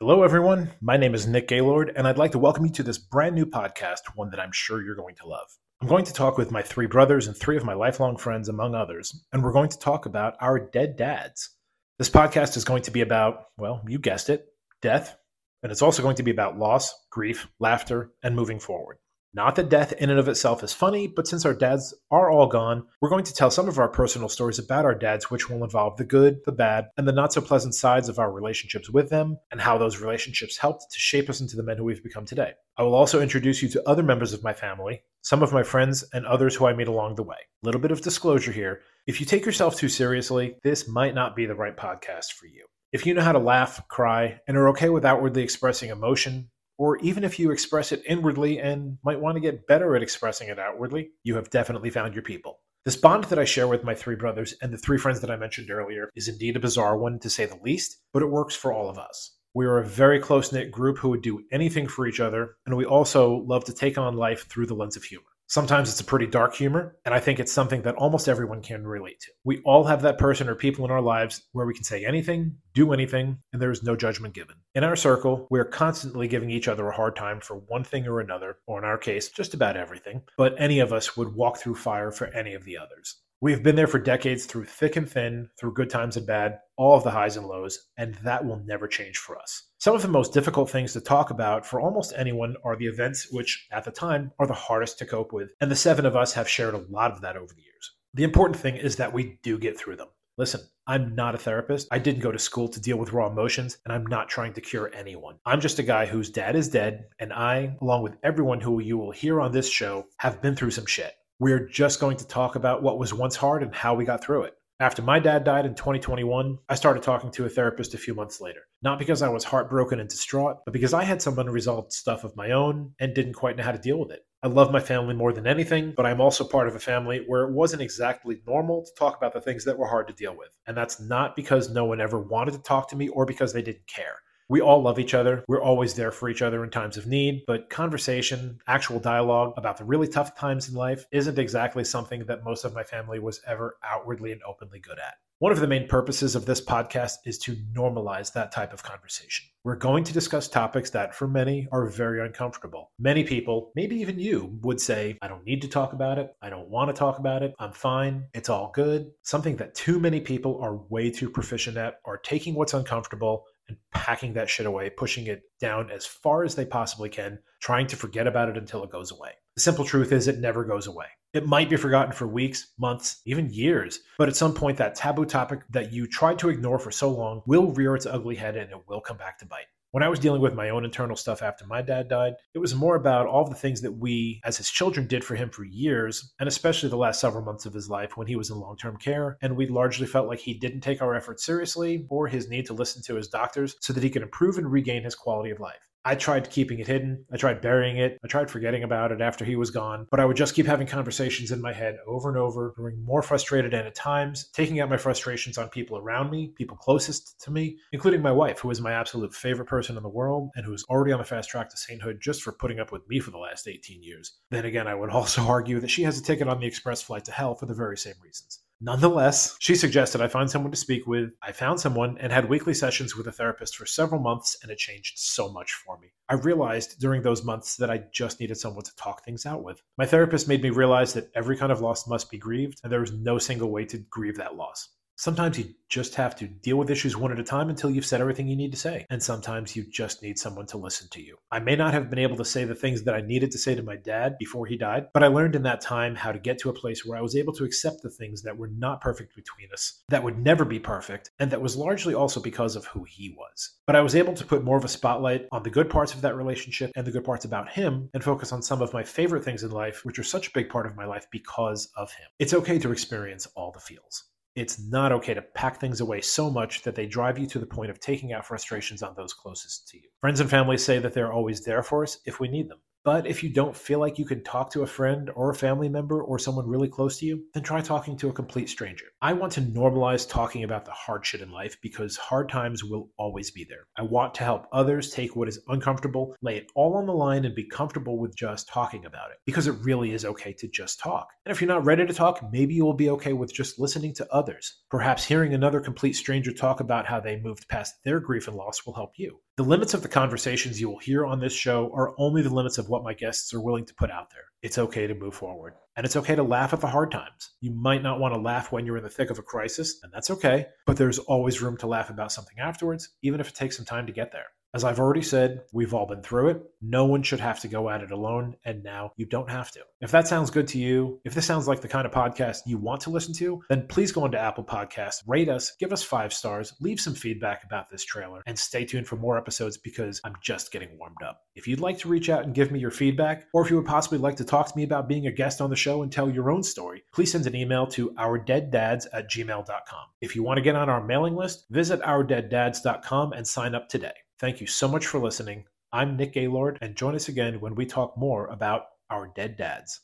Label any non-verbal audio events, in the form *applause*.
Hello, everyone. My name is Nick Gaylord, and I'd like to welcome you to this brand new podcast, one that I'm sure you're going to love. I'm going to talk with my three brothers and three of my lifelong friends, among others, and we're going to talk about our dead dads. This podcast is going to be about, well, you guessed it, death, and it's also going to be about loss, grief, laughter, and moving forward. Not that death in and of itself is funny, but since our dads are all gone, we're going to tell some of our personal stories about our dads, which will involve the good, the bad, and the not so pleasant sides of our relationships with them, and how those relationships helped to shape us into the men who we've become today. I will also introduce you to other members of my family, some of my friends, and others who I meet along the way. A little bit of disclosure here if you take yourself too seriously, this might not be the right podcast for you. If you know how to laugh, cry, and are okay with outwardly expressing emotion, or even if you express it inwardly and might want to get better at expressing it outwardly, you have definitely found your people. This bond that I share with my three brothers and the three friends that I mentioned earlier is indeed a bizarre one, to say the least, but it works for all of us. We are a very close knit group who would do anything for each other, and we also love to take on life through the lens of humor. Sometimes it's a pretty dark humor, and I think it's something that almost everyone can relate to. We all have that person or people in our lives where we can say anything, do anything, and there is no judgment given. In our circle, we are constantly giving each other a hard time for one thing or another, or in our case, just about everything, but any of us would walk through fire for any of the others. We've been there for decades through thick and thin, through good times and bad, all of the highs and lows, and that will never change for us. Some of the most difficult things to talk about for almost anyone are the events which, at the time, are the hardest to cope with, and the seven of us have shared a lot of that over the years. The important thing is that we do get through them. Listen, I'm not a therapist. I didn't go to school to deal with raw emotions, and I'm not trying to cure anyone. I'm just a guy whose dad is dead, and I, along with everyone who you will hear on this show, have been through some shit. We're just going to talk about what was once hard and how we got through it. After my dad died in 2021, I started talking to a therapist a few months later. Not because I was heartbroken and distraught, but because I had some unresolved stuff of my own and didn't quite know how to deal with it. I love my family more than anything, but I'm also part of a family where it wasn't exactly normal to talk about the things that were hard to deal with. And that's not because no one ever wanted to talk to me or because they didn't care. We all love each other. We're always there for each other in times of need, but conversation, actual dialogue about the really tough times in life isn't exactly something that most of my family was ever outwardly and openly good at. One of the main purposes of this podcast is to normalize that type of conversation. We're going to discuss topics that, for many, are very uncomfortable. Many people, maybe even you, would say, I don't need to talk about it. I don't want to talk about it. I'm fine. It's all good. Something that too many people are way too proficient at are taking what's uncomfortable and packing that shit away, pushing it down as far as they possibly can, trying to forget about it until it goes away. The simple truth is, it never goes away. It might be forgotten for weeks, months, even years, but at some point, that taboo topic that you tried to ignore for so long will rear its ugly head and it will come back to bite. When I was dealing with my own internal stuff after my dad died, it was more about all the things that we, as his children, did for him for years, and especially the last several months of his life when he was in long term care. And we largely felt like he didn't take our efforts seriously or his need to listen to his doctors so that he could improve and regain his quality of life. I tried keeping it hidden. I tried burying it. I tried forgetting about it after he was gone. But I would just keep having conversations in my head over and over, growing more frustrated and at times taking out my frustrations on people around me, people closest to me, including my wife, who is my absolute favorite person in the world and who is already on the fast track to sainthood just for putting up with me for the last 18 years. Then again, I would *laughs* also argue that she has a ticket on the express flight to hell for the very same reasons. Nonetheless, she suggested I find someone to speak with. I found someone and had weekly sessions with a therapist for several months, and it changed so much for me. I realized during those months that I just needed someone to talk things out with. My therapist made me realize that every kind of loss must be grieved, and there is no single way to grieve that loss. Sometimes you just have to deal with issues one at a time until you've said everything you need to say. And sometimes you just need someone to listen to you. I may not have been able to say the things that I needed to say to my dad before he died, but I learned in that time how to get to a place where I was able to accept the things that were not perfect between us, that would never be perfect, and that was largely also because of who he was. But I was able to put more of a spotlight on the good parts of that relationship and the good parts about him and focus on some of my favorite things in life, which are such a big part of my life because of him. It's okay to experience all the feels it's not okay to pack things away so much that they drive you to the point of taking out frustrations on those closest to you. Friends and family say that they're always there for us if we need them. But if you don't feel like you can talk to a friend or a family member or someone really close to you, then try talking to a complete stranger. I want to normalize talking about the hard shit in life because hard times will always be there. I want to help others take what is uncomfortable, lay it all on the line, and be comfortable with just talking about it because it really is okay to just talk. And if you're not ready to talk, maybe you will be okay with just listening to others. Perhaps hearing another complete stranger talk about how they moved past their grief and loss will help you. The limits of the conversations you will hear on this show are only the limits of what my guests are willing to put out there. It's okay to move forward. And it's okay to laugh at the hard times. You might not want to laugh when you're in the thick of a crisis, and that's okay, but there's always room to laugh about something afterwards, even if it takes some time to get there. As I've already said, we've all been through it. No one should have to go at it alone, and now you don't have to. If that sounds good to you, if this sounds like the kind of podcast you want to listen to, then please go into Apple Podcasts, rate us, give us five stars, leave some feedback about this trailer, and stay tuned for more episodes because I'm just getting warmed up. If you'd like to reach out and give me your feedback, or if you would possibly like to talk to me about being a guest on the show and tell your own story, please send an email to ourdeaddads at gmail.com. If you want to get on our mailing list, visit ourdeaddads.com and sign up today. Thank you so much for listening. I'm Nick Gaylord, and join us again when we talk more about our dead dads.